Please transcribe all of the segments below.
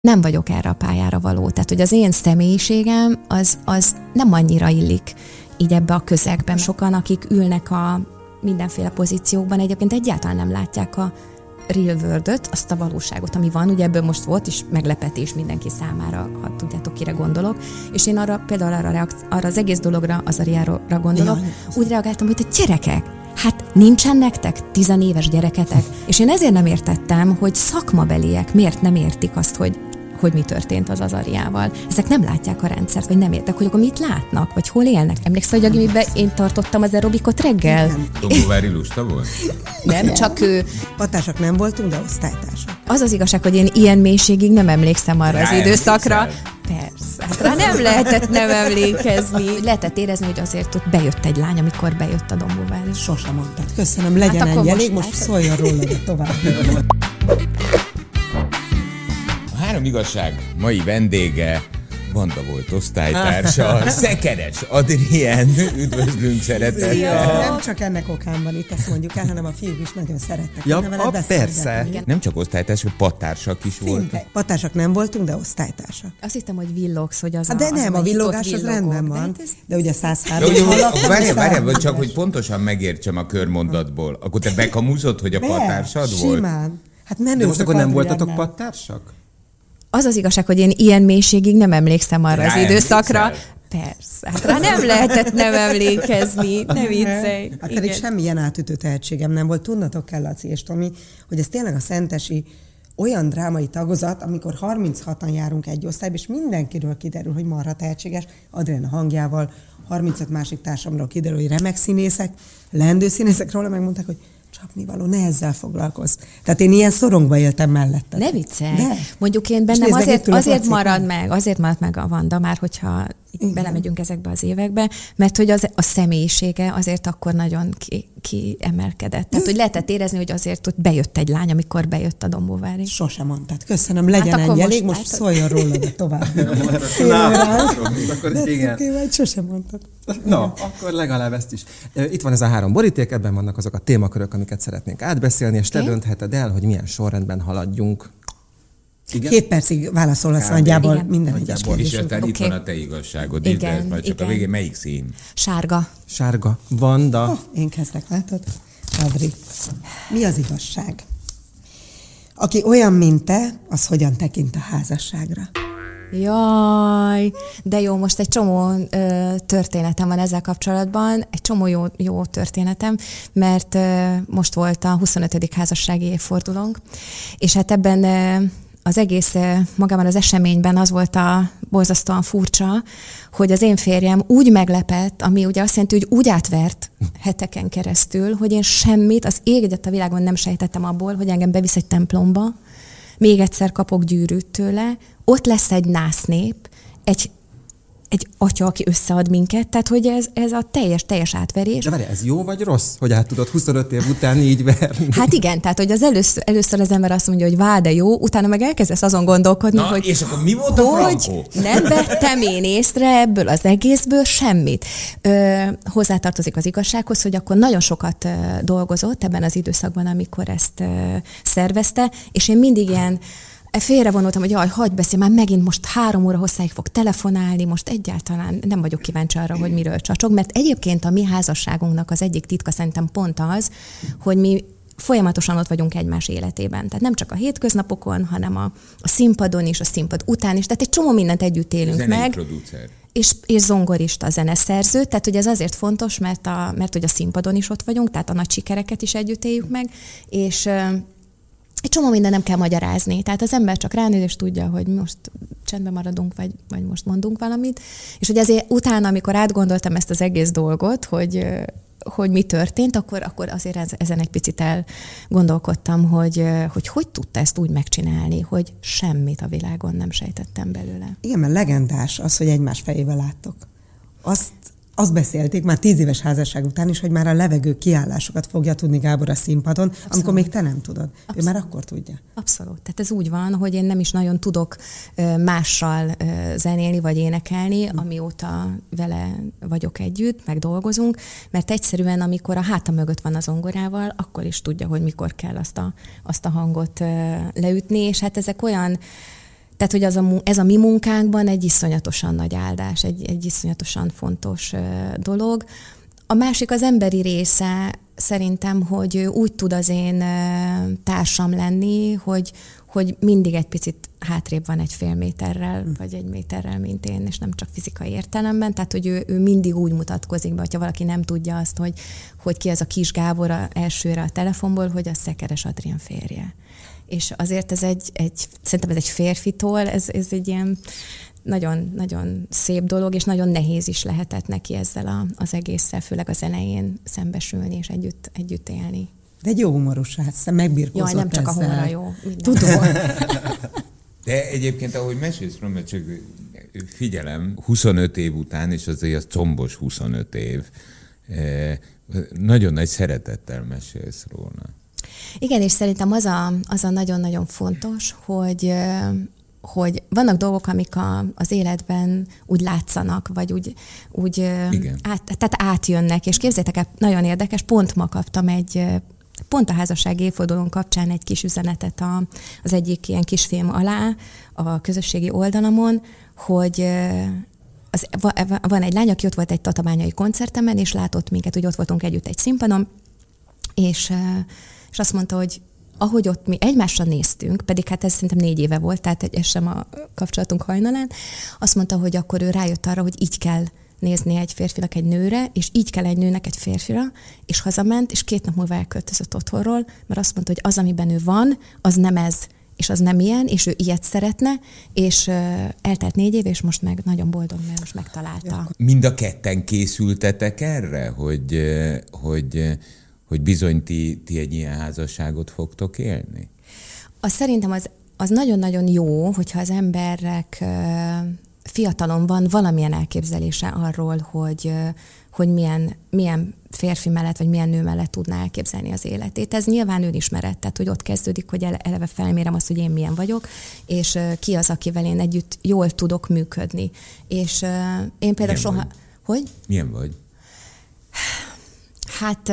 nem vagyok erre a pályára való. Tehát, hogy az én személyiségem az, az nem annyira illik így ebbe a közegben. Sokan, akik ülnek a mindenféle pozíciókban, egyébként egyáltalán nem látják a real world azt a valóságot, ami van. Ugye ebből most volt is meglepetés mindenki számára, ha tudjátok, kire gondolok. És én arra, például arra, reakci- arra az egész dologra, az Ariára gondolok, ja, úgy reagáltam, hogy a gyerekek, Hát nincsen nektek tizenéves gyereketek? És én ezért nem értettem, hogy szakmabeliek miért nem értik azt, hogy hogy mi történt az Azariával. Ezek nem látják a rendszert, vagy nem értek, hogy akkor mit látnak, vagy hol élnek. Emlékszel, hogy a gimiben én tartottam az aerobikot reggel? Dombóvári lusta volt? Nem, csak ő. Patársak nem voltunk, de osztálytársak. Az az igazság, hogy én ilyen mélységig nem emlékszem arra Rá az időszakra. emlékszel? Persze. Hát rá nem lehetett nem emlékezni. Lehetett érezni, hogy azért ott bejött egy lány, amikor bejött a Dombóvári. Sosem mondtad. Köszönöm, legyen Hát ennyi elég, most most látod. szóljon róla tovább. A három igazság mai vendége Vanda volt osztálytársa, Szekeres Adrien, üdvözlünk szeretettel. Nem csak ennek okán van itt, ezt mondjuk el, hanem a fiúk is nagyon szerettek. Ja, a, persze. Igen. Nem csak osztálytársak, pattársak is voltak. Szinte. Patársak nem voltunk, de osztálytársak. Azt hittem, hogy villogsz, hogy az Hát de a, az, nem, a villogás az rendben De van, hát ez- de ugye De 103 ugye, hallottam, várjál, várjál, csak hogy pontosan megértsem a körmondatból. Akkor te bekamúzott, hogy a pattársad volt? Simán. Hát De menő most akkor nem voltatok pattársak? Az az igazság, hogy én ilyen mélységig nem emlékszem arra Rá az időszakra. emlékszel? Persze, hát rá nem lehetett nem emlékezni, ne viccelj. Hát pedig semmilyen átütő tehetségem nem volt. Tudnatok kell, Laci és Tomi, hogy ez tényleg a szentesi olyan drámai tagozat, amikor 36-an járunk egy osztályba, és mindenkiről kiderül, hogy marha tehetséges, Adrián a hangjával, 35 másik társamról kiderül, hogy remek színészek, lendő színészek róla megmondták, hogy csapnivaló, ne ezzel foglalkozz. Tehát én ilyen szorongva éltem mellette. Ne viccelj. De. Mondjuk én bennem azért, azért marad meg, azért marad meg a Vanda, már hogyha így belemegyünk ezekbe az évekbe, mert hogy az, a személyisége azért akkor nagyon ki, kiemelkedett. Tehát, hogy lehetett érezni, hogy azért ott bejött egy lány, amikor bejött a Dombóvári. Sosem mondtad. Köszönöm, legyen Hát ennyi most elég, most látod. szóljon róla, de tovább. Na, akkor De igen. sosem mondtad. Na, akkor legalább ezt is. Itt van ez a három boríték, ebben vannak azok a témakörök, amiket szeretnénk átbeszélni, és te döntheted el, hogy milyen sorrendben haladjunk. Igen? Két percig válaszolhatsz nagyjából Igen. minden egyes. És aztán itt Oké. van a te igazságod is, de Igen, ez majd csak a igen. végén melyik szín? Sárga. Sárga, Vanda. Oh, én kezdek, látod? Adri, mi az igazság? Aki olyan, mint te, az hogyan tekint a házasságra? Jaj, de jó, most egy csomó ö, történetem van ezzel kapcsolatban, egy csomó jó, jó történetem, mert ö, most volt a 25. házassági évfordulónk, és hát ebben ö, az egész ö, magában az eseményben az volt a borzasztóan furcsa, hogy az én férjem úgy meglepett, ami ugye azt jelenti, hogy úgy átvert heteken keresztül, hogy én semmit, az ég a világon nem sejtettem abból, hogy engem bevisz egy templomba, még egyszer kapok gyűrűt tőle, ott lesz egy násznép, egy, egy atya, aki összead minket, tehát hogy ez, ez a teljes, teljes átverés. De várj, ez jó vagy rossz, hogy át tudod 25 év után így verni? Hát igen, tehát hogy az először, először az ember azt mondja, hogy vá, de jó, utána meg elkezdesz azon gondolkodni, Na, hogy és akkor mi volt a hogy frankó? nem vettem én észre ebből az egészből semmit. Ö, hozzátartozik az igazsághoz, hogy akkor nagyon sokat dolgozott ebben az időszakban, amikor ezt ö, szervezte, és én mindig ilyen félrevonultam, hogy jaj, hagyd beszél, már megint most három óra hosszáig fog telefonálni, most egyáltalán nem vagyok kíváncsi arra, hogy miről csacsog, mert egyébként a mi házasságunknak az egyik titka szerintem pont az, hogy mi folyamatosan ott vagyunk egymás életében. Tehát nem csak a hétköznapokon, hanem a, a színpadon is, a színpad után is. Tehát egy csomó mindent együtt élünk Zenei meg. producer. És, és zongorista, zeneszerző, tehát hogy ez azért fontos, mert, a, mert hogy a színpadon is ott vagyunk, tehát a nagy sikereket is együtt éljük meg, és egy csomó minden nem kell magyarázni. Tehát az ember csak ránéz, és tudja, hogy most csendben maradunk, vagy, vagy most mondunk valamit. És hogy ezért utána, amikor átgondoltam ezt az egész dolgot, hogy, hogy mi történt, akkor, akkor azért ez- ezen egy picit elgondolkodtam, hogy, hogy hogy tudta ezt úgy megcsinálni, hogy semmit a világon nem sejtettem belőle. Igen, mert legendás az, hogy egymás fejébe láttok. Azt, azt beszélték már tíz éves házasság után is, hogy már a levegő kiállásokat fogja tudni Gábor a színpadon, Abszolút. amikor még te nem tudod. Abszolút. Ő már akkor tudja. Abszolút. Tehát ez úgy van, hogy én nem is nagyon tudok mással zenélni vagy énekelni, amióta vele vagyok együtt, meg dolgozunk, mert egyszerűen, amikor a háta mögött van az zongorával, akkor is tudja, hogy mikor kell azt a, azt a hangot leütni, és hát ezek olyan Tehát, hogy az a, ez a mi munkánkban egy iszonyatosan nagy áldás, egy, egy iszonyatosan fontos dolog. A másik az emberi része szerintem, hogy úgy tud az én társam lenni, hogy, hogy mindig egy picit hátrébb van egy fél méterrel, hm. vagy egy méterrel, mint én, és nem csak fizikai értelemben, tehát hogy ő, ő mindig úgy mutatkozik be, hogyha valaki nem tudja azt, hogy, hogy ki ez a kis Gábor a elsőre a telefonból, hogy a Szekeres Adrián férje. És azért ez egy, egy szerintem ez egy férfitól, ez, ez egy ilyen nagyon, nagyon szép dolog, és nagyon nehéz is lehetett neki ezzel a, az egésszel, főleg az elején szembesülni és együtt, együtt élni. De egy jó humoros srác, megbirkózott Jaj, nem csak ezzel. a humora jó. Tudom. De egyébként, ahogy mesélsz róla, csak figyelem, 25 év után, és azért az combos 25 év, eh, nagyon nagy szeretettel mesélsz róla. Igen, és szerintem az a, az a nagyon-nagyon fontos, hogy hogy vannak dolgok, amik a, az életben úgy látszanak, vagy úgy, úgy Igen. Át, tehát átjönnek, és képzétek el, nagyon érdekes, pont ma kaptam egy pont a házasság évfordulón kapcsán egy kis üzenetet a, az egyik ilyen kisfilm alá a közösségi oldalamon, hogy az, van egy lány, aki ott volt egy tatabányai koncertemen, és látott minket, hogy ott voltunk együtt egy színpadon, és, és azt mondta, hogy ahogy ott mi egymásra néztünk, pedig hát ez szerintem négy éve volt, tehát ez sem a kapcsolatunk hajnalán, azt mondta, hogy akkor ő rájött arra, hogy így kell nézni egy férfinak egy nőre, és így kell egy nőnek egy férfira, és hazament, és két nap múlva elköltözött otthonról, mert azt mondta, hogy az, amiben ő van, az nem ez, és az nem ilyen, és ő ilyet szeretne, és uh, eltelt négy év, és most meg nagyon boldog, mert most megtalálta. Mind a ketten készültetek erre, hogy, hogy, hogy bizony ti, ti egy ilyen házasságot fogtok élni? Az szerintem az, az nagyon-nagyon jó, hogyha az emberek fiatalon van valamilyen elképzelése arról, hogy, hogy milyen, milyen férfi mellett, vagy milyen nő mellett tudná elképzelni az életét. Ez nyilván önismeret, tehát hogy ott kezdődik, hogy eleve felmérem azt, hogy én milyen vagyok, és ki az, akivel én együtt jól tudok működni. És én például milyen soha... Vagy? Hogy? Milyen vagy? Hát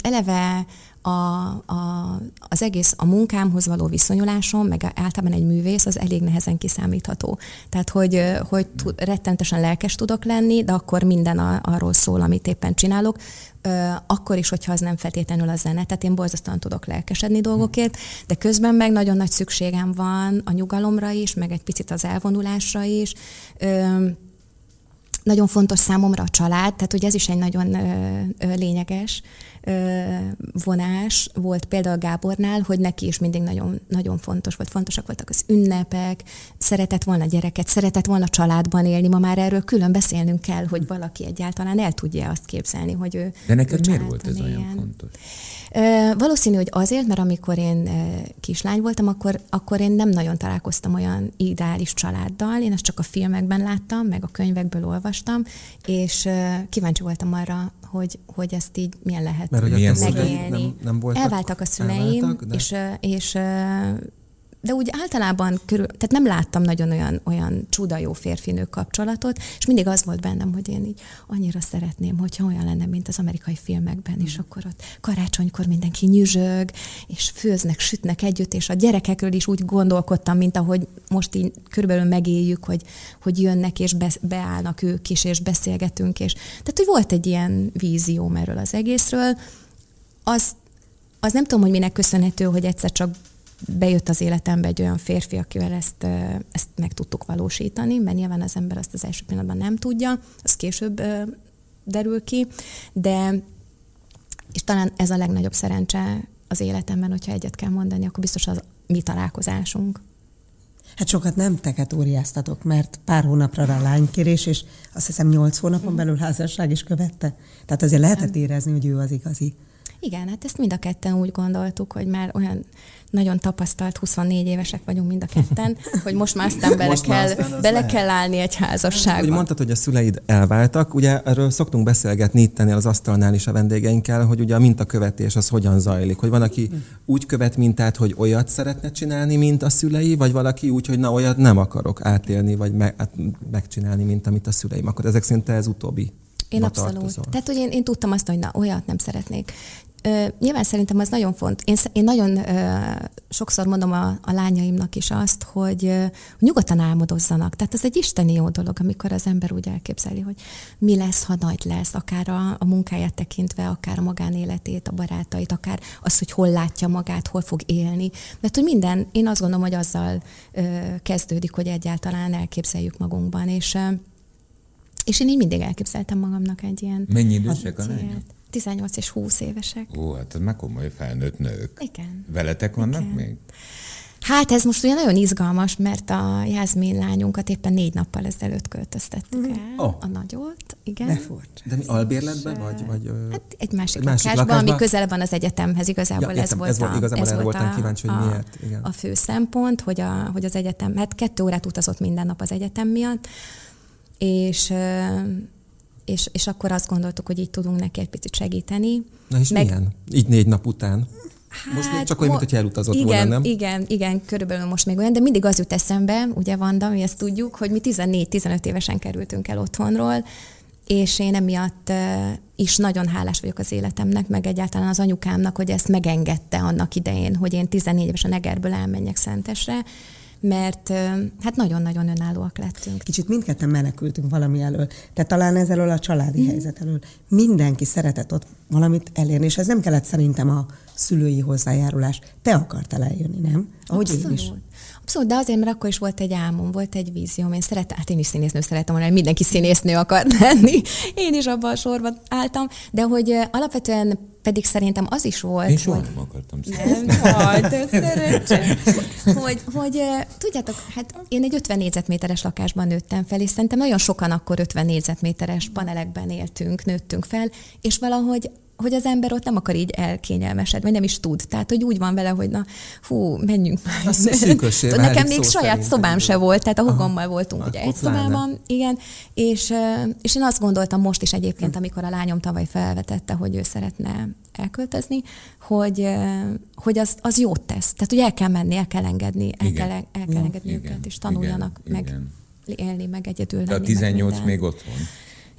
eleve a, a, az egész a munkámhoz való viszonyulásom, meg általában egy művész, az elég nehezen kiszámítható. Tehát, hogy, hogy rettentesen lelkes tudok lenni, de akkor minden a, arról szól, amit éppen csinálok, akkor is, hogyha az nem feltétlenül a zene. Tehát én borzasztóan tudok lelkesedni dolgokért, de közben meg nagyon nagy szükségem van a nyugalomra is, meg egy picit az elvonulásra is. Nagyon fontos számomra a család, tehát hogy ez is egy nagyon lényeges vonás volt például Gábornál, hogy neki is mindig nagyon, nagyon fontos volt, fontosak voltak az ünnepek, szeretett volna gyereket, szeretett volna családban élni, ma már erről külön beszélnünk kell, hogy valaki egyáltalán el tudja azt képzelni, hogy ő De neked ő miért volt ez éljen. olyan fontos? Valószínű, hogy azért, mert amikor én kislány voltam, akkor, akkor én nem nagyon találkoztam olyan ideális családdal, én ezt csak a filmekben láttam, meg a könyvekből olvastam, és kíváncsi voltam arra, hogy, hogy ezt így milyen lehet Mert hogy Milyen megélni. Nem, nem voltak, Elváltak a szüleim, elváltak, de... és, és de úgy általában körül, tehát nem láttam nagyon olyan, olyan csuda jó férfinő kapcsolatot, és mindig az volt bennem, hogy én így annyira szeretném, hogyha olyan lenne, mint az amerikai filmekben, mm. és akkor ott karácsonykor mindenki nyüzsög, és főznek, sütnek együtt, és a gyerekekről is úgy gondolkodtam, mint ahogy most így körülbelül megéljük, hogy, hogy jönnek, és be, beállnak ők is, és beszélgetünk, és tehát, hogy volt egy ilyen vízióm erről az egészről, az, az nem tudom, hogy minek köszönhető, hogy egyszer csak bejött az életembe egy olyan férfi, akivel ezt, ezt meg tudtuk valósítani, mert nyilván az ember azt az első pillanatban nem tudja, az később derül ki, de és talán ez a legnagyobb szerencse az életemben, hogyha egyet kell mondani, akkor biztos az mi találkozásunk. Hát sokat nem teketóriáztatok, mert pár hónapra rá lánykérés, és azt hiszem nyolc hónapon belül házasság is követte. Tehát azért lehetett érezni, hogy ő az igazi. Igen, hát ezt mind a ketten úgy gondoltuk, hogy már olyan nagyon tapasztalt 24 évesek vagyunk mind a ketten, hogy most már aztán bele, most kell, aztán bele kell állni egy házasságba. Ugye mondtad, hogy a szüleid elváltak, ugye erről szoktunk beszélgetni itt az asztalnál is a vendégeinkkel, hogy ugye a mintakövetés az hogyan zajlik, hogy van, aki úgy követ mintát, hogy olyat szeretne csinálni, mint a szülei, vagy valaki úgy, hogy na olyat nem akarok átélni, vagy me- hát megcsinálni, mint amit a szüleim. Akkor ezek szerint ez utóbbi én abszolút. Tartozol. Tehát, hogy én, én tudtam azt, hogy na, olyat nem szeretnék Ö, nyilván szerintem az nagyon font. Én, én nagyon ö, sokszor mondom a, a lányaimnak is azt, hogy ö, nyugodtan álmodozzanak. Tehát ez egy isteni jó dolog, amikor az ember úgy elképzeli, hogy mi lesz, ha nagy lesz, akár a, a munkáját tekintve, akár a magánéletét, a barátait, akár az, hogy hol látja magát, hol fog élni. Mert hogy minden, én azt gondolom, hogy azzal ö, kezdődik, hogy egyáltalán elképzeljük magunkban. És, ö, és én így mindig elképzeltem magamnak egy ilyen... Mennyi idősek a lányok? 18 és 20 évesek. Ó, hát ez már komoly felnőtt nők. Igen. Veletek vannak Igen. még? Hát ez most ugye nagyon izgalmas, mert a Jászmin lányunkat éppen négy nappal ezelőtt költöztettük el, Oh. a nagyot, igen. De. De mi albérletben vagy? vagy Hát egy másik, Egy másik lakásban, lakásban? ami közelebb van az egyetemhez, igazából Ja, ez volt ez volt- a, igazából ez volt voltam a, kíváncsi, hogy a, miért, igen. a fő szempont, hogy, a, hogy az egyetem, hát kettő órát utazott minden nap az egyetem miatt, és, és, és akkor azt gondoltuk, hogy így tudunk neki egy picit segíteni. Na és Meg- milyen? Így négy nap után. Most még csak olyan, mo- mint hogy elutazott igen, volna, nem? Igen, igen, körülbelül most még olyan, de mindig az jut eszembe, ugye Vanda, mi ezt tudjuk, hogy mi 14-15 évesen kerültünk el otthonról, és én emiatt is nagyon hálás vagyok az életemnek, meg egyáltalán az anyukámnak, hogy ezt megengedte annak idején, hogy én 14 évesen Egerből elmenjek Szentesre, mert hát nagyon-nagyon önállóak lettünk. Kicsit mindketten menekültünk valami elől. Tehát talán ez elől a családi helyzet elől. Mindenki szeretett ott valamit elérni, és ez nem kellett szerintem a szülői hozzájárulás. Te akartál eljönni, nem? Ahogy én is. Abszolút, de azért, mert akkor is volt egy álmom, volt egy vízióm. Én szeretem, hát én is színésznő szeretem volna, mindenki színésznő akar lenni. Én is abban a sorban álltam, de hogy alapvetően pedig szerintem az is volt, Én soha hogy... nem akartam Nem, hagyd, de szerencsé. Hogy, hogy tudjátok, hát én egy 50 négyzetméteres lakásban nőttem fel, és szerintem nagyon sokan akkor 50 négyzetméteres panelekben éltünk, nőttünk fel, és valahogy hogy az ember ott nem akar így elkényelmesedni, vagy nem is tud. Tehát, hogy úgy van vele, hogy na, fú, menjünk már. Nekem még saját szobám se volt, tehát a hugommal voltunk Hát ugye egy szobában, igen, és, és én azt gondoltam most is egyébként, amikor a lányom tavaly felvetette, hogy ő szeretne elköltözni, hogy, hogy az, az jót tesz. Tehát, hogy el kell menni, el kell engedni, el Igen. kell, el kell engedni Igen, őket, és tanuljanak igen, meg igen. élni, meg egyedül De a lenni. meg 18 minden. még otthon.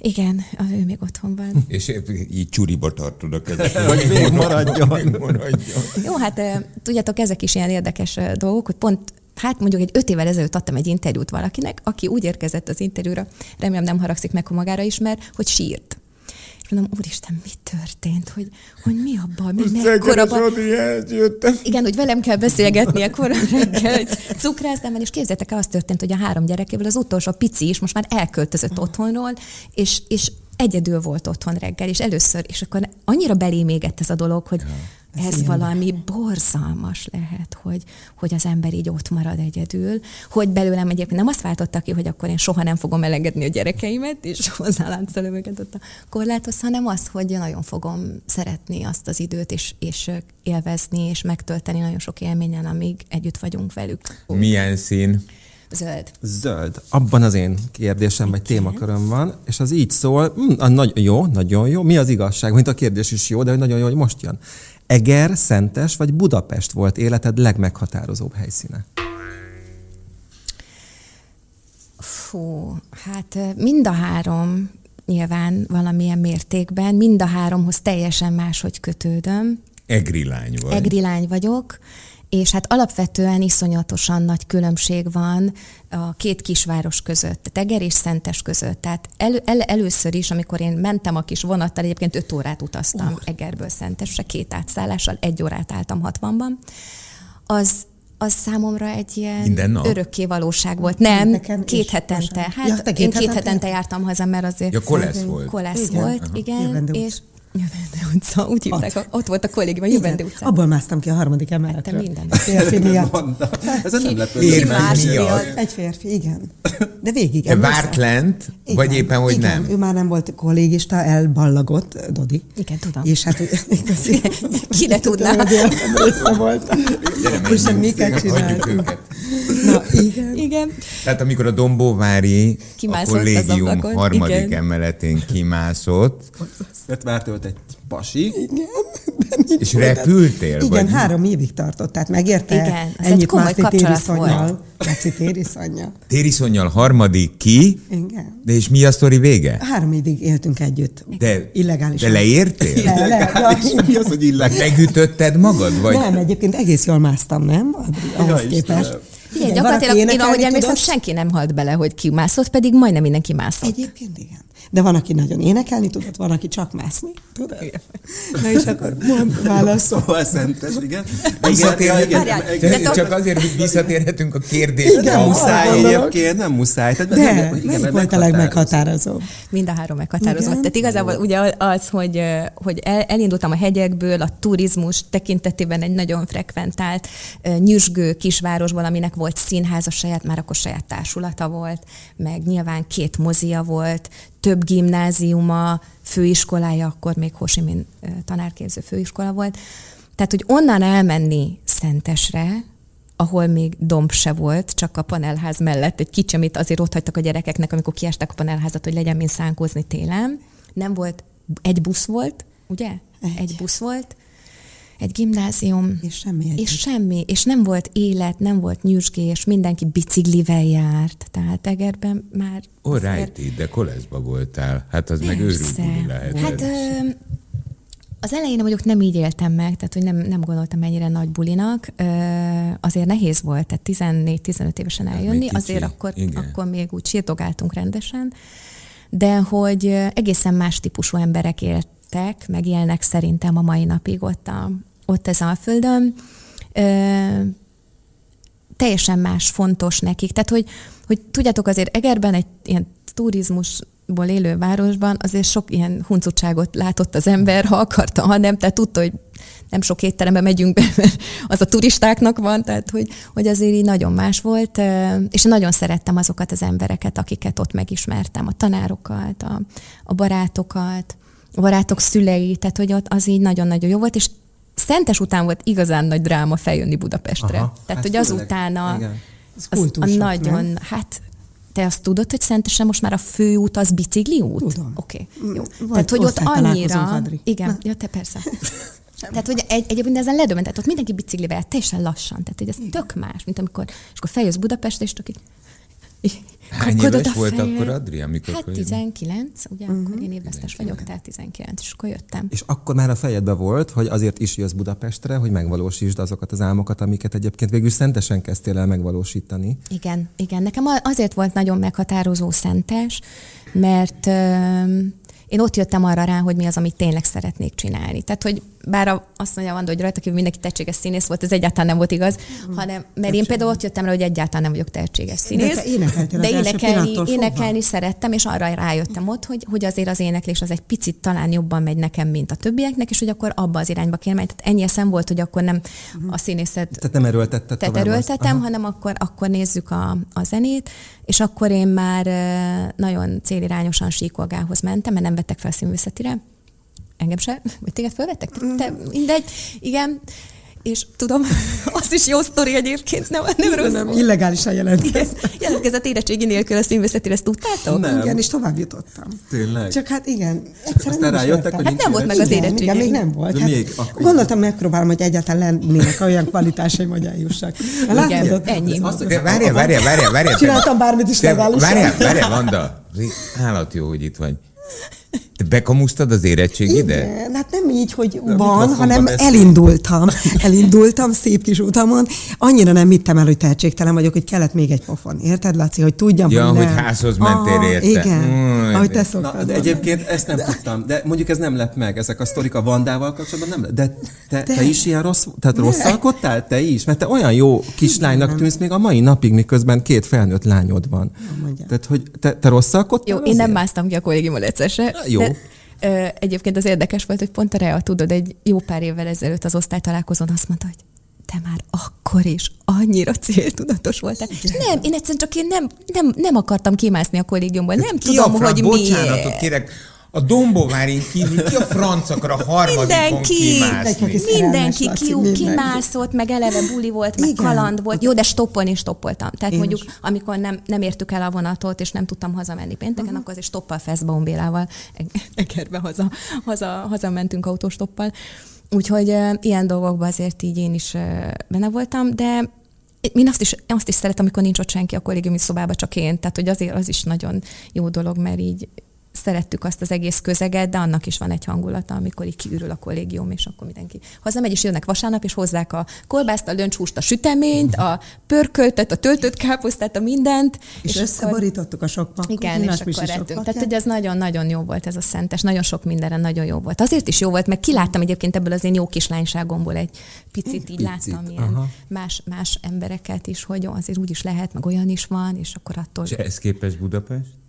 Igen, a- ő még otthon van. És így csuriba tartod a kezed. Hogy még maradjon. Még maradjon. Jó, hát tudjátok, ezek is ilyen érdekes dolgok, hogy pont Hát mondjuk egy öt évvel ezelőtt adtam egy interjút valakinek, aki úgy érkezett az interjúra, remélem nem haragszik meg, ha magára ismer, hogy sírt. Mondom, úristen, mi történt? Hogy, hogy mi a baj? Mi mekkora baj? jöttem. Igen, hogy velem kell beszélgetnie kora reggel, el, és képzeljétek el, az történt, hogy a három gyerekével az utolsó pici is most már elköltözött otthonról, és, és egyedül volt otthon reggel, és először, és akkor annyira belém égett ez a dolog, hogy ez valami borzalmas lehet, hogy, hogy az ember így ott marad egyedül, hogy belőlem egyébként nem azt váltotta ki, hogy akkor én soha nem fogom elengedni a gyerekeimet, és hozzáláncolom őket ott a korláthoz, hanem az, hogy nagyon fogom szeretni azt az időt, és, és élvezni, és megtölteni nagyon sok élményen, amíg együtt vagyunk velük. Milyen szín? Zöld. Zöld. Abban az én kérdésem vagy témaköröm van, és az így szól, hm, a nagy, jó, nagyon jó. Mi az igazság? Mint a kérdés is jó, de hogy nagyon jó, hogy most jön. Eger, Szentes vagy Budapest volt életed legmeghatározóbb helyszíne? Fú, hát mind a három nyilván valamilyen mértékben, mind a háromhoz teljesen máshogy kötődöm. Egri lány vagy. Egri lány vagyok, és hát alapvetően iszonyatosan nagy különbség van a két kisváros között, tehát Eger és Szentes között. Tehát elő, el, először is, amikor én mentem a kis vonattal, egyébként öt órát utaztam uh. Egerből Szentesre, két átszállással, egy órát álltam 60-ban, az, az számomra egy ilyen örökké valóság volt. Nem, Nekem két hetente. Hát Ja, te én két két hetente? hetente jártam haza, mert azért... Ja, kolesz volt. Kolesz Igen. volt, Aha. igen. És. Jövendő utca, úgy hívták, Ott. ott volt a kollégium, a Jövendő utca. abból másztam ki a harmadik emeletről. te minden. Férfi miatt. Ez nem lepő. Ki Érvelés más miatt. miatt? Egy férfi, igen. De végig. Emlékszel? várt lent, Igen, vagy éppen, hogy igen, nem? Ő már nem volt kollégista, elballagott, Dodi. Igen, tudom. És hát igazi. Ki ne tudná? Része volt. És sem miket csináltunk. Na, igen. Igen. Tehát amikor a Dombóvári a kollégium harmadik emeletén kimászott, Mert várt őt egy pasi, nincs És repültél, Igen, vagy három évig tartott, tehát megérte Igen, az egy ennyit komoly mászni kapcsolat tériszonnyal. Laci tériszonnyal. Tériszonnyal harmadik ki, Igen. de és mi a sztori vége? Három évig éltünk együtt. De, Illegálisan. de leértél? Le, le, Mi az, hogy illeg? Megütötted magad? Vagy? Nem, egyébként egész jól másztam, nem? Ahhoz Ja, képest. Istenem. Figyelj, aki gyakorlatilag én ahogy emlékszem, senki nem halt bele, hogy ki mászott, pedig majdnem mindenki mászott. Egyébként igen. De van, aki nagyon énekelni tudott, van, aki csak mászni. Tudod? Na és akkor mond, válasz. Szóval szentes, igen. Visszatér, igen, igen, de csak, te- csak azért, hogy visszatérhetünk a kérdésre. Igen, nem muszáj egyébként, nem muszáj. Tehát De, nem- igen, melyik volt a legmeghatározóbb? Mind a három meghatározott. Igen. Tehát igazából ugye az, hogy, hogy el, elindultam a hegyekből, a turizmus tekintetében egy nagyon frekventált, nyüzsgő kisvárosból, aminek volt színháza saját, már akkor saját társulata volt, meg nyilván két mozia volt, több gimnáziuma, főiskolája, akkor még Hosimin tanárképző főiskola volt. Tehát, hogy onnan elmenni Szentesre, ahol még domb se volt, csak a panelház mellett egy kicsi, amit azért ott hagytak a gyerekeknek, amikor kiestek a panelházat, hogy legyen mint szánkózni télen. Nem volt, egy busz volt, ugye? Egy. Egy busz volt, egy gimnázium, És semmi és semmi, és nem volt élet, nem volt nyüzsgés, mindenki biciklivel járt, tehát Egerben már... Alrighty, de koleszba voltál. Hát az meg őrült. Hát ö, az elején mondjuk nem így éltem meg, tehát hogy nem, nem gondoltam ennyire nagy bulinak. Ö, azért nehéz volt, tehát 14-15 évesen még eljönni, kicsi, azért akkor, igen. akkor még úgy sírtogáltunk rendesen, de hogy egészen más típusú emberek éltek, meg élnek szerintem a mai napig ott, a, ott ez Alföldön. Ö, teljesen más fontos nekik. Tehát, hogy, hogy tudjátok, azért Egerben egy ilyen turizmusból élő városban azért sok ilyen huncutságot látott az ember, ha akarta, ha nem, tehát tudta, hogy nem sok étterembe megyünk be, mert az a turistáknak van, tehát hogy, hogy azért így nagyon más volt, és nagyon szerettem azokat az embereket, akiket ott megismertem, a tanárokat, a, a barátokat, a barátok szülei, tehát hogy ott az így nagyon-nagyon jó volt, és Szentes után volt igazán nagy dráma feljönni Budapestre. Aha. Tehát, Hát hogy azután igen. Ez az a nagyon, nem? hát te azt tudod, hogy Szentesen most már a főút az bicikli út? Tudom. Oké, okay, jó. Vagy Tehát, hogy ott annyira... Igen, ja, te persze. Tehát, hogy egy, egyébként ezen ledöbbent, tehát ott mindenki biciklivel, teljesen lassan. Tehát, hogy ez tök más, mint amikor, és akkor feljössz Budapestre, és csak így Hány éves volt fejed. akkor, Adri, amikor Hát följön? 19, ugye, akkor én évesztes vagyok, tehát 19, és akkor jöttem. És akkor már a fejedbe volt, hogy azért is jössz Budapestre, hogy megvalósítsd azokat az álmokat, amiket egyébként végül szentesen kezdtél el megvalósítani. Igen, igen. Nekem azért volt nagyon meghatározó szentes, mert én ott jöttem arra rá, hogy mi az, amit tényleg szeretnék csinálni. Tehát, hogy bár a, azt mondja, Vanda, hogy rajta kívül mindenki tehetséges színész volt, ez egyáltalán nem volt igaz, hanem, mert én például ott jöttem rá, hogy egyáltalán nem vagyok tehetséges színész. de első énekelni, énekelni szerettem, és arra rájöttem ott, hogy, hogy azért az éneklés az egy picit talán jobban megy nekem, mint a többieknek, és hogy akkor abba az irányba kéne menni. Tehát ennyi eszem volt, hogy akkor nem a színészet Tehát nem erőltetted tehát azt? erőltetem, hanem akkor, akkor nézzük a, a zenét, és akkor én már nagyon célirányosan síkolgához mentem, mert nem vettek fel színművészetire. Engem se, vagy téged felvettek? Te, te, mindegy, igen. És tudom, az is jó sztori egyébként, nem, nem rossz. Nem, illegálisan Igen, jelentkeztem. jelentkezett érettségi nélkül a színművészetire, ezt tudtátok? Nem. Igen, és tovább jutottam. Tényleg? Csak hát igen, egyszerűen Aztán rájöttek, hogy Hát nem volt meg az igen, érettségi. igen, még nem volt. De Hát még akkor- gondoltam, megpróbálom, hogy egyáltalán lennének olyan kvalitásaim, hogy eljussak. Hát látod, Igen, ott- ennyi. Várjál, várjál, várjál, várjál. Csináltam bármit is legálisan. Várjál, várjál, Vanda. Állat jó, hogy itt vagy. Te bekamusztad az érettség ide? Igen, hát nem így, hogy van, mikrofonba hanem beszél. elindultam. Elindultam szép kis utamon. Annyira nem hittem el, hogy tehetségtelen vagyok, hogy kellett még egy pofon. Érted, Laci, hogy tudjam, Ja, hogy hogy nem. házhoz mentél Aha, érte. Igen, Mm, ahogy te de- szoktad. Na, de egyébként ezt nem tudtam. De mondjuk ez nem lett meg. Ezek a sztorik a Vandával kapcsolatban nem lett. De te, te is ilyen rossz, tehát rosszalkottál? Te is? Mert te olyan jó kislánynak tűnsz még a mai napig, miközben két felnőtt lányod van. Tehát, hogy te, te rosszalkottál Jó, én nem másztam ki a kollégiumon egyszer se. Jó. De, ö, egyébként az érdekes volt, hogy pont a Rea, tudod, egy jó pár évvel ezelőtt az osztálytalálkozón azt mondta, hogy te már akkor is annyira céltudatos voltál. És nem, én egyszerűen csak én nem, nem, nem akartam kimászni a kollégiumból. Nem Ki tudom, hogy bocsánatot miért. kérek, a Dombovárin kívül ki a francakra harmadikon Mindenki, kimászni? Mindenki ki, kimászott, meg eleve buli volt, meg Igen. kaland volt. Jó, de stoppolni is stoppoltam. Tehát Én mondjuk, is. amikor nem, nem értük el a vonatot, és nem tudtam hazamenni pénteken, uh-huh. akkor azért stoppal Feszbaum Bélával Eg- Egerbe haza, haza, haza mentünk autostoppal. úgyhogy uh, ilyen dolgokban azért így én is uh, benne voltam, de én azt is, azt is szeretem, amikor nincs ott senki a kollégiumi szobában, csak én. Tehát, hogy azért az is nagyon jó dolog, mert így szerettük azt az egész közeget, de annak is van egy hangulata, amikor így kiürül a kollégium, és akkor mindenki hazamegy, és jönnek vasárnap, és hozzák a kolbászt, a löncshúst, a süteményt, a pörköltet, a töltött káposztát, a mindent. És, és összeborítottuk a sok pakot. Igen, és akkor ettünk. Tehát, hogy ez nagyon-nagyon jó volt ez a szentes, nagyon sok mindenre nagyon jó volt. Azért is jó volt, mert kiláttam egyébként ebből az én jó kislányságomból egy picit, így picit. láttam ilyen más, más embereket is, hogy azért úgy is lehet, meg olyan is van, és akkor attól... És ez képes Budapest?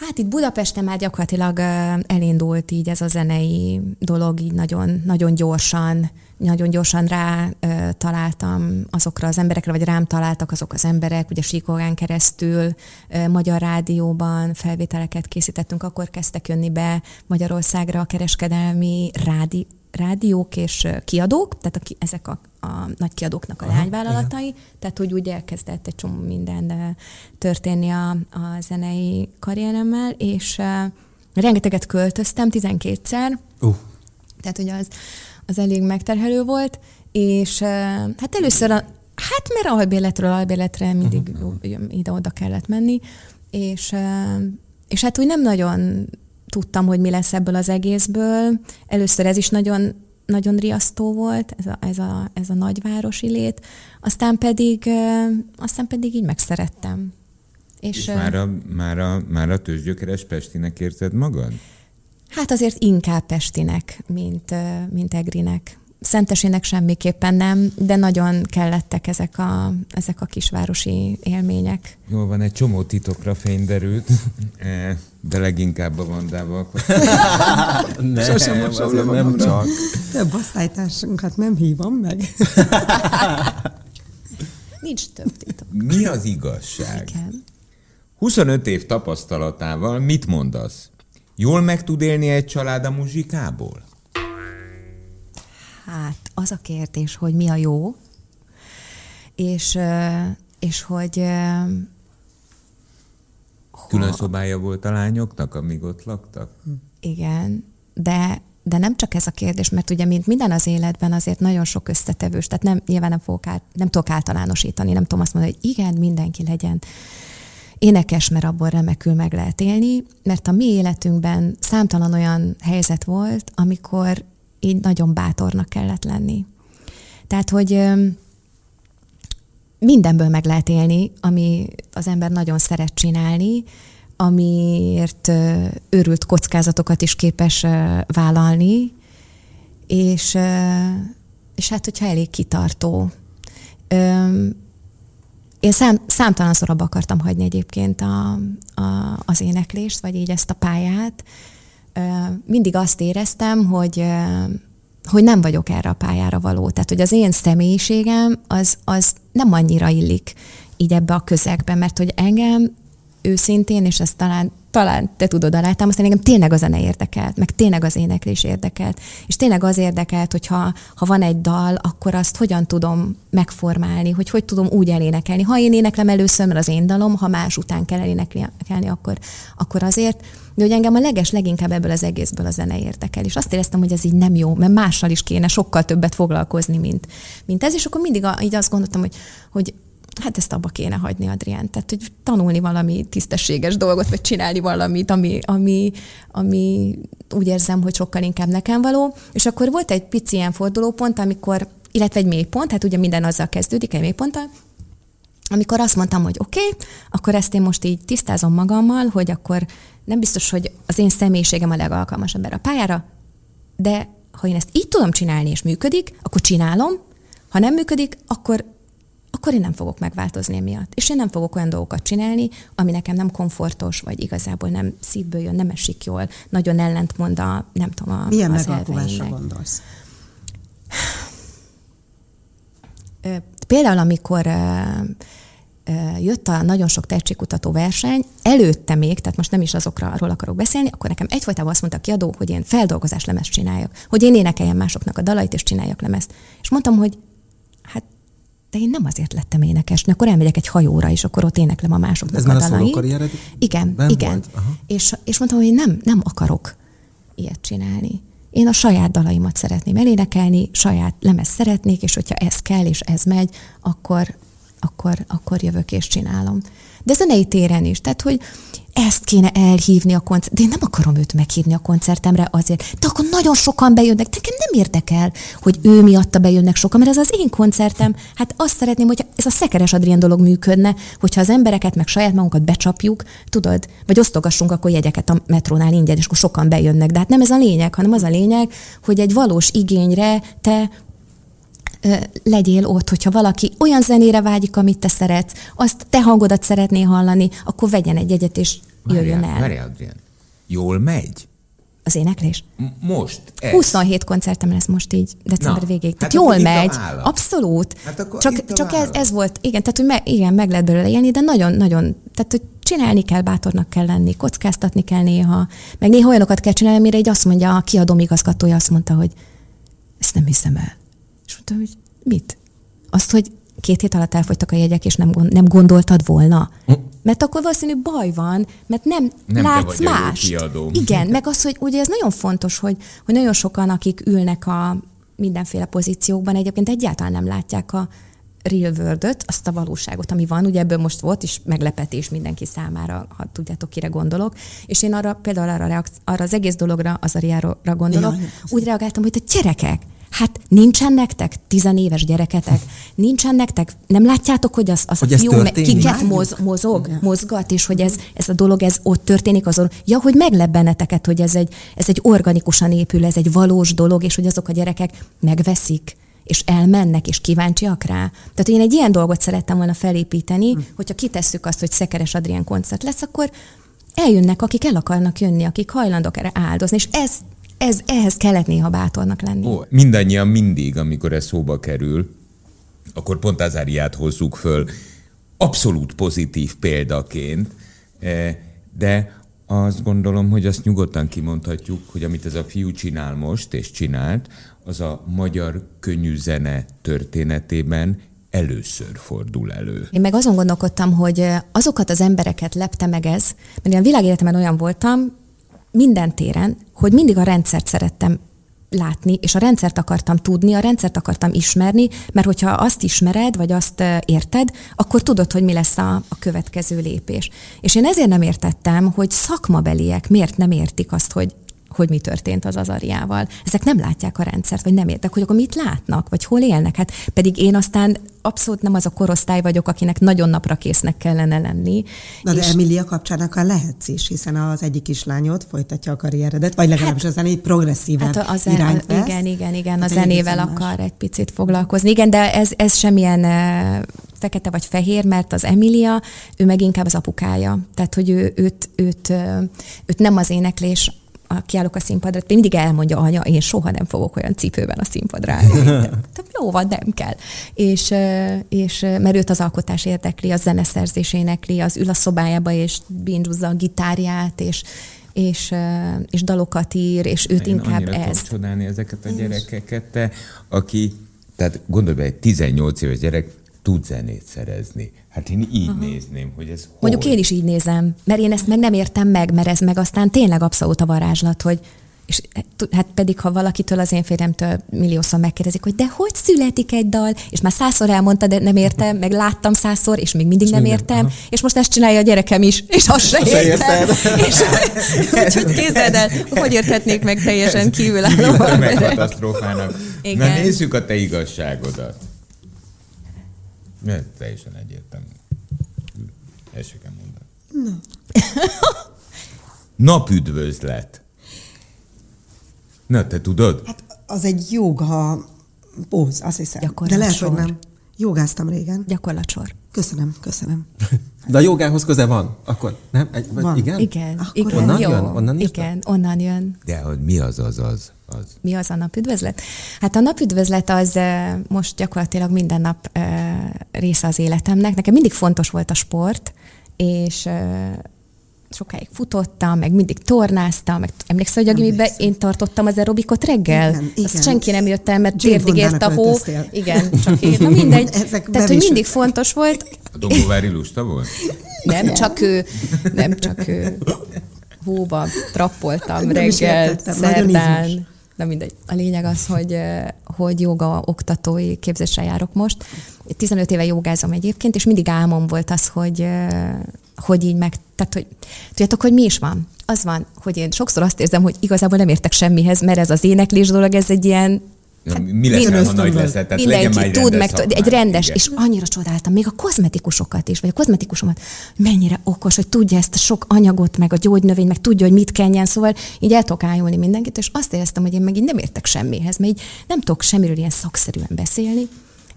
Hát itt Budapesten már gyakorlatilag elindult így ez a zenei dolog, így nagyon, nagyon gyorsan, nagyon gyorsan rá találtam azokra az emberekre, vagy rám találtak azok az emberek, ugye Síkogán keresztül, Magyar Rádióban felvételeket készítettünk, akkor kezdtek jönni be Magyarországra a kereskedelmi rádi, rádiók és kiadók, tehát a, ezek a, a nagy kiadóknak a Aha, lányvállalatai, igen. tehát hogy úgy elkezdett egy csomó minden történni a, a zenei karrieremmel, és uh, rengeteget költöztem, 12-szer, uh. tehát hogy az, az elég megterhelő volt, és uh, hát először, a, hát mert albérletről albérletre mindig uh-huh. ide-oda kellett menni, és, uh, és hát úgy nem nagyon tudtam, hogy mi lesz ebből az egészből. Először ez is nagyon, nagyon riasztó volt, ez a, ez a, ez a nagyvárosi lét, aztán pedig, aztán pedig így megszerettem. És, és már, a, már, a, már a tőzsgyökeres Pestinek érzed magad? Hát azért inkább Pestinek, mint, mint Egrinek. Szentesének semmiképpen nem, de nagyon kellettek ezek a, ezek a kisvárosi élmények. Jól van, egy csomó titokra fény derült, de leginkább a Vandával. nem, Sosem nem, nem csak. Több osztálytársunkat nem hívom meg. Nincs több titok. Mi az igazság? Igen. 25 év tapasztalatával mit mondasz? Jól meg tud élni egy család a muzsikából? Hát az a kérdés, hogy mi a jó, és, és hogy... Külön szobája volt a lányoknak, amíg ott laktak? Igen, de de nem csak ez a kérdés, mert ugye mint minden az életben azért nagyon sok összetevős, tehát nem, nyilván nem, fogok át, nem tudok általánosítani, nem tudom azt mondani, hogy igen, mindenki legyen énekes, mert abból remekül meg lehet élni, mert a mi életünkben számtalan olyan helyzet volt, amikor így nagyon bátornak kellett lenni. Tehát, hogy mindenből meg lehet élni, ami az ember nagyon szeret csinálni, amiért őrült kockázatokat is képes vállalni, és, és hát, hogyha elég kitartó. Én szám, számtalanszor abba akartam hagyni egyébként a, a, az éneklést, vagy így ezt a pályát, mindig azt éreztem, hogy hogy nem vagyok erre a pályára való. Tehát, hogy az én személyiségem az, az nem annyira illik így ebbe a közegbe, mert hogy engem őszintén, és ezt talán, talán te tudod alátámasztani, engem tényleg a zene érdekelt, meg tényleg az éneklés érdekelt. És tényleg az érdekelt, hogy ha, ha van egy dal, akkor azt hogyan tudom megformálni, hogy hogy tudom úgy elénekelni. Ha én éneklem először, mert az én dalom, ha más után kell elénekelni, akkor, akkor azért. De hogy engem a leges leginkább ebből az egészből a zene érdekel. És azt éreztem, hogy ez így nem jó, mert mással is kéne sokkal többet foglalkozni, mint, mint ez. És akkor mindig a, így azt gondoltam, hogy, hogy hát ezt abba kéne hagyni, Adrián. Tehát, hogy tanulni valami tisztességes dolgot, vagy csinálni valamit, ami, ami, ami úgy érzem, hogy sokkal inkább nekem való. És akkor volt egy pici ilyen fordulópont, amikor, illetve egy mélypont, hát ugye minden azzal kezdődik, egy mélyponttal, amikor azt mondtam, hogy oké, okay, akkor ezt én most így tisztázom magammal, hogy akkor nem biztos, hogy az én személyiségem a legalkalmasabb erre a pályára, de ha én ezt így tudom csinálni, és működik, akkor csinálom, ha nem működik, akkor akkor én nem fogok megváltozni emiatt. És én nem fogok olyan dolgokat csinálni, ami nekem nem komfortos, vagy igazából nem szívből jön, nem esik jól, nagyon ellentmond a, nem tudom, a, Milyen az gondolsz? Például, amikor jött a nagyon sok tehetségkutató verseny, előtte még, tehát most nem is azokra arról akarok beszélni, akkor nekem egyfolytában azt mondta a kiadó, hogy én feldolgozás lemezt csináljak, hogy én énekeljem másoknak a dalait, és csináljak lemezt. És mondtam, hogy hát de én nem azért lettem énekes, akkor elmegyek egy hajóra, és akkor ott éneklem a másoknak Ez a már a Igen, igen. És, és mondtam, hogy nem, nem akarok ilyet csinálni. Én a saját dalaimat szeretném elénekelni, saját lemez szeretnék, és hogyha ez kell, és ez megy, akkor, akkor, akkor jövök és csinálom. De zenei téren is, tehát, hogy ezt kéne elhívni a koncert. De én nem akarom őt meghívni a koncertemre azért. De akkor nagyon sokan bejönnek. Nekem nem érdekel, hogy ő miatta bejönnek sokan, mert ez az én koncertem. Hát azt szeretném, hogy ez a szekeres Adrien dolog működne, hogyha az embereket meg saját magunkat becsapjuk, tudod, vagy osztogassunk akkor jegyeket a metrónál ingyen, és akkor sokan bejönnek. De hát nem ez a lényeg, hanem az a lényeg, hogy egy valós igényre te legyél ott, hogyha valaki olyan zenére vágyik, amit te szeretsz, azt te hangodat szeretné hallani, akkor vegyen egy egyet, és jöjjön el. Várjál, Adrián. Jól megy? Az éneklés? Most? Ez. 27 koncertem lesz most így december Na, végéig. Tehát hát jól megy. Abszolút. Hát csak csak ez, ez volt, igen, tehát hogy me, igen, meg lehet belőle élni, de nagyon-nagyon, tehát hogy csinálni kell, bátornak kell lenni, kockáztatni kell néha, meg néha olyanokat kell csinálni, amire egy azt mondja, a kiadóm igazgatója azt mondta, hogy ezt nem hiszem el. És mondtam, hogy mit? Azt, hogy két hét alatt elfogytak a jegyek, és nem, nem gondoltad volna. Hm. Mert akkor valószínű baj van, mert nem, nem látsz más. Igen, meg az, hogy ugye ez nagyon fontos, hogy, hogy nagyon sokan, akik ülnek a mindenféle pozíciókban, egyébként egyáltalán nem látják a real world azt a valóságot, ami van. Ugye ebből most volt is meglepetés mindenki számára, ha tudjátok, kire gondolok. És én arra, például arra, arra az egész dologra, az Ariára gondolok, ja, úgy reagáltam, hogy a gyerekek, Hát nincsen nektek tizenéves gyereketek, nincsen nektek, nem látjátok, hogy az, az hogy a fiú kiket moz, mozog, Igen. mozgat, és hogy ez, ez a dolog ez ott történik azon. Ja, hogy meglep benneteket, hogy ez egy, ez egy organikusan épül, ez egy valós dolog, és hogy azok a gyerekek megveszik és elmennek, és kíváncsiak rá. Tehát én egy ilyen dolgot szerettem volna felépíteni, hm. hogyha kitesszük azt, hogy Szekeres Adrián koncert lesz, akkor eljönnek, akik el akarnak jönni, akik hajlandok erre áldozni, és ez ez, ehhez kellett néha bátornak lenni. Ó, mindannyian mindig, amikor ez szóba kerül, akkor pont az áriát hozzuk föl abszolút pozitív példaként, eh, de azt gondolom, hogy azt nyugodtan kimondhatjuk, hogy amit ez a fiú csinál most, és csinált, az a magyar könnyű zene történetében először fordul elő. Én meg azon gondolkodtam, hogy azokat az embereket lepte meg ez, mert én a világéletemen olyan voltam, minden téren, hogy mindig a rendszert szerettem látni, és a rendszert akartam tudni, a rendszert akartam ismerni, mert hogyha azt ismered, vagy azt érted, akkor tudod, hogy mi lesz a, a következő lépés. És én ezért nem értettem, hogy szakmabeliek miért nem értik azt, hogy hogy mi történt az Azariával. Ezek nem látják a rendszert, vagy nem értek, hogy akkor mit látnak, vagy hol élnek. Hát pedig én aztán abszolút nem az a korosztály vagyok, akinek nagyon napra késznek kellene lenni. Na de Emilia kapcsán akár lehetsz is, hiszen az egyik kislányod folytatja a karrieredet, vagy legalábbis hát, a zenét progresszíven hát a zen, irányt vesz. Igen, igen, igen, hát a zenével akar egy picit foglalkozni. Igen, de ez, ez semmilyen fekete vagy fehér, mert az Emilia, ő meg inkább az apukája. Tehát, hogy ő, őt, őt, őt, őt nem az éneklés kiállok a színpadra, mindig elmondja anya, én soha nem fogok olyan cipőben a színpadra állni. Tehát jó van, nem kell. És, és mert őt az alkotás érdekli, a zeneszerzés énekli, az ül a szobájába és binduzza a gitárját, és, és, és dalokat ír, és őt Én inkább ez. csodálni ezeket a gyerekeket, te, aki, tehát gondolj be, egy 18 éves gyerek tud zenét szerezni. Hát én így Aha. nézném, hogy ez hol? Mondjuk én is így nézem, mert én ezt meg nem értem meg, mert ez meg aztán tényleg abszolút a varázslat, hogy és hát pedig, ha valakitől az én férjemtől milliószor megkérdezik, hogy de hogy születik egy dal, és már százszor elmondta, de nem értem, meg láttam százszor, és még mindig és nem minden, értem, aha. és most ezt csinálja a gyerekem is, és azt se értem. és úgyhogy képzeld el, hogy érthetnék meg teljesen kívülálló. Megkatasztrófának. Na nézzük a te igazságodat. Ez teljesen egyértelmű. Ezt se kell mondani. Na. Napüdvözlet. Na, te tudod? Hát az egy joga póz, azt hiszem. De lehet, hogy nem. Jogáztam régen. Gyakorlatsor. Köszönöm, köszönöm. De a jogához köze van? Akkor nem? Egy, vagy van. Igen? Igen. Akkor igen. Onnan jó. jön? Onnan igen, onnan jön. De hogy mi az az az? az? Mi az a napüdvözlet? Hát a napüdvözlet az most gyakorlatilag minden nap része az életemnek. Nekem mindig fontos volt a sport, és sokáig futottam, meg mindig tornáztam, meg emlékszel, hogy a gimiben én tartottam az aerobikot reggel? Igen, igen. Azt senki nem jött el, mert térdig ért a hó. Igen, csak én. Na mindegy. Ezek Tehát, hogy mindig fontos volt. A Dombóvári lusta volt? Nem, igen. csak ő. Nem csak ő. Hóba trappoltam nem reggel, szerdán. Na mindegy. A lényeg az, hogy, hogy joga oktatói képzésre járok most. 15 éve jogázom egyébként, és mindig álmom volt az, hogy, hogy így meg, tehát hogy tudjátok, hogy mi is van? Az van, hogy én sokszor azt érzem, hogy igazából nem értek semmihez, mert ez az éneklés dolog, ez egy ilyen mi lesz, ha nagy lesz? Tehát Mindenki legyen tud, meg szakmán, egy rendes, igen. és annyira csodáltam, még a kozmetikusokat is, vagy a kozmetikusomat, mennyire okos, hogy tudja ezt a sok anyagot, meg a gyógynövény, meg tudja, hogy mit kenjen, szóval így el tudok ájulni mindenkit, és azt éreztem, hogy én meg így nem értek semmihez, mert így nem tudok semmiről ilyen szakszerűen beszélni,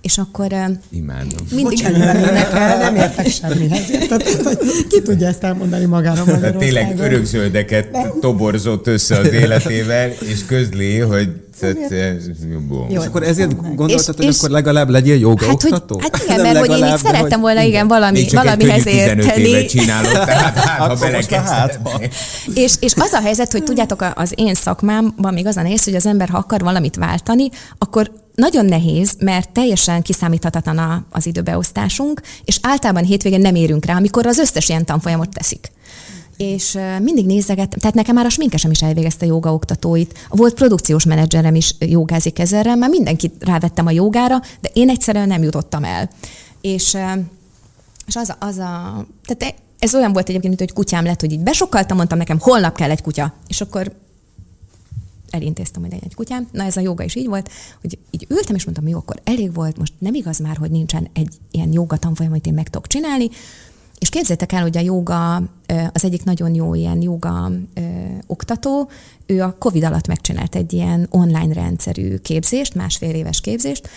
és akkor Imádom. mindig... Bocsánat, énekel, nem értek semmihez. Hogy Ki tudja ezt elmondani magára Tehát Magyarországon? tényleg örökzöldeket toborzott össze az életével, és közli, hogy tehát, jó. És akkor ezért gondoltad, hogy akkor legalább legyél joga Hát, hogy, oktató? hát igen, Nem mert hogy én így szerettem hogy- volna, igen, valami, Még csak valamihez egy 15 éve érteni. csinálod, tehát hát, ha hátba. belekezdhetnél. És, és az a helyzet, hogy tudjátok, az én szakmámban még az a nehéz, hogy az ember, ha akar valamit váltani, akkor nagyon nehéz, mert teljesen kiszámíthatatlan a- az időbeosztásunk, és általában hétvégén nem érünk rá, amikor az összes ilyen tanfolyamot teszik. És mindig nézegettem, tehát nekem már a sminkesem is elvégezte joga oktatóit. Volt produkciós menedzserem is jogázik ezerrel, már mindenkit rávettem a jogára, de én egyszerűen nem jutottam el. És, és az a, az a tehát ez olyan volt egyébként, mint hogy kutyám lett, hogy így besokkaltam, mondtam nekem, holnap kell egy kutya. És akkor elintéztem, hogy legyen egy kutyám. Na ez a joga is így volt, hogy így ültem, és mondtam, jó, akkor elég volt, most nem igaz már, hogy nincsen egy ilyen joga tanfolyam, amit én meg tudok csinálni. És képzeljétek el, hogy a joga, az egyik nagyon jó ilyen joga oktató, ő a Covid alatt megcsinált egy ilyen online rendszerű képzést, másfél éves képzést,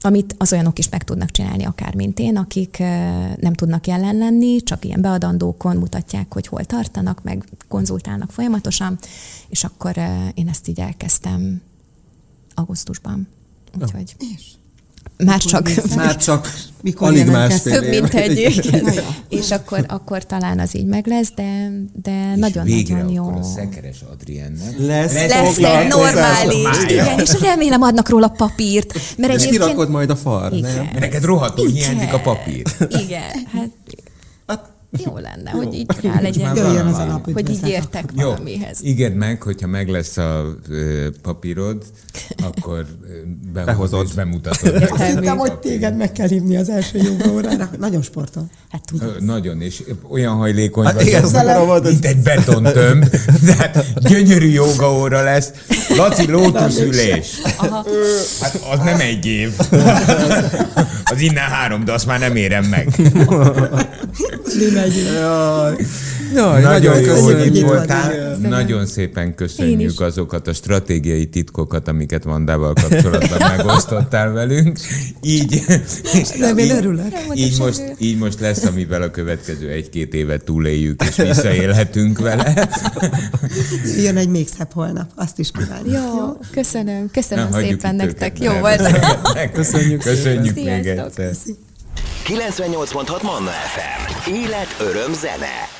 amit az olyanok is meg tudnak csinálni, akár mint én, akik nem tudnak jelen lenni, csak ilyen beadandókon mutatják, hogy hol tartanak, meg konzultálnak folyamatosan, és akkor én ezt így elkezdtem augusztusban. Úgyhogy már csak Már csak Mikor alig másfél több, mint egy igen. És akkor, akkor talán az így meg lesz, de, de nagyon-nagyon jó. akkor a szekeres Adriennek Lesz, Lesz egy foglalkozás. normális, igen, és remélem adnak róla papírt, mert És egyébként... kirakod majd a far, Igen. nem? Mert neked rohadtul hiányzik a papír. Igen, Hát, jó lenne, hogy így rá legyen, Jöjjön az alap, hogy így értek Jó, valamihez. ígérd meg, hogyha meg lesz a ö, papírod, akkor behozod, Behozod. és bemutatod. Azt nekik hittem, a hogy téged meg kell hívni az első joga órára. Nagyon sportol. Hát tudom. Ö, Nagyon, és olyan hajlékony Hát vagy, igen, mondani. mint egy betontömb. Tehát gyönyörű joga óra lesz. Laci, lótuszülés. Hát az nem egy év. Az innen három, de azt már nem érem meg. Jaj, Jaj, Nagyon jó, hogy köszönjük. itt Itt voltál. Nagyon szépen köszönjük azokat a stratégiai titkokat, amiket Vandával kapcsolatban megosztottál velünk. Így, Nem, én így- örülök. Így most, így most lesz, amivel a következő egy-két évet túléljük, és visszaélhetünk vele. Jön egy még szebb holnap. Azt is kívánjuk. Jó, köszönöm, köszönöm Na, szépen nektek. Jó volt. Köszönjük, köszönjük még egyszer. 98.6 Manna FM. Élet, öröm, zene.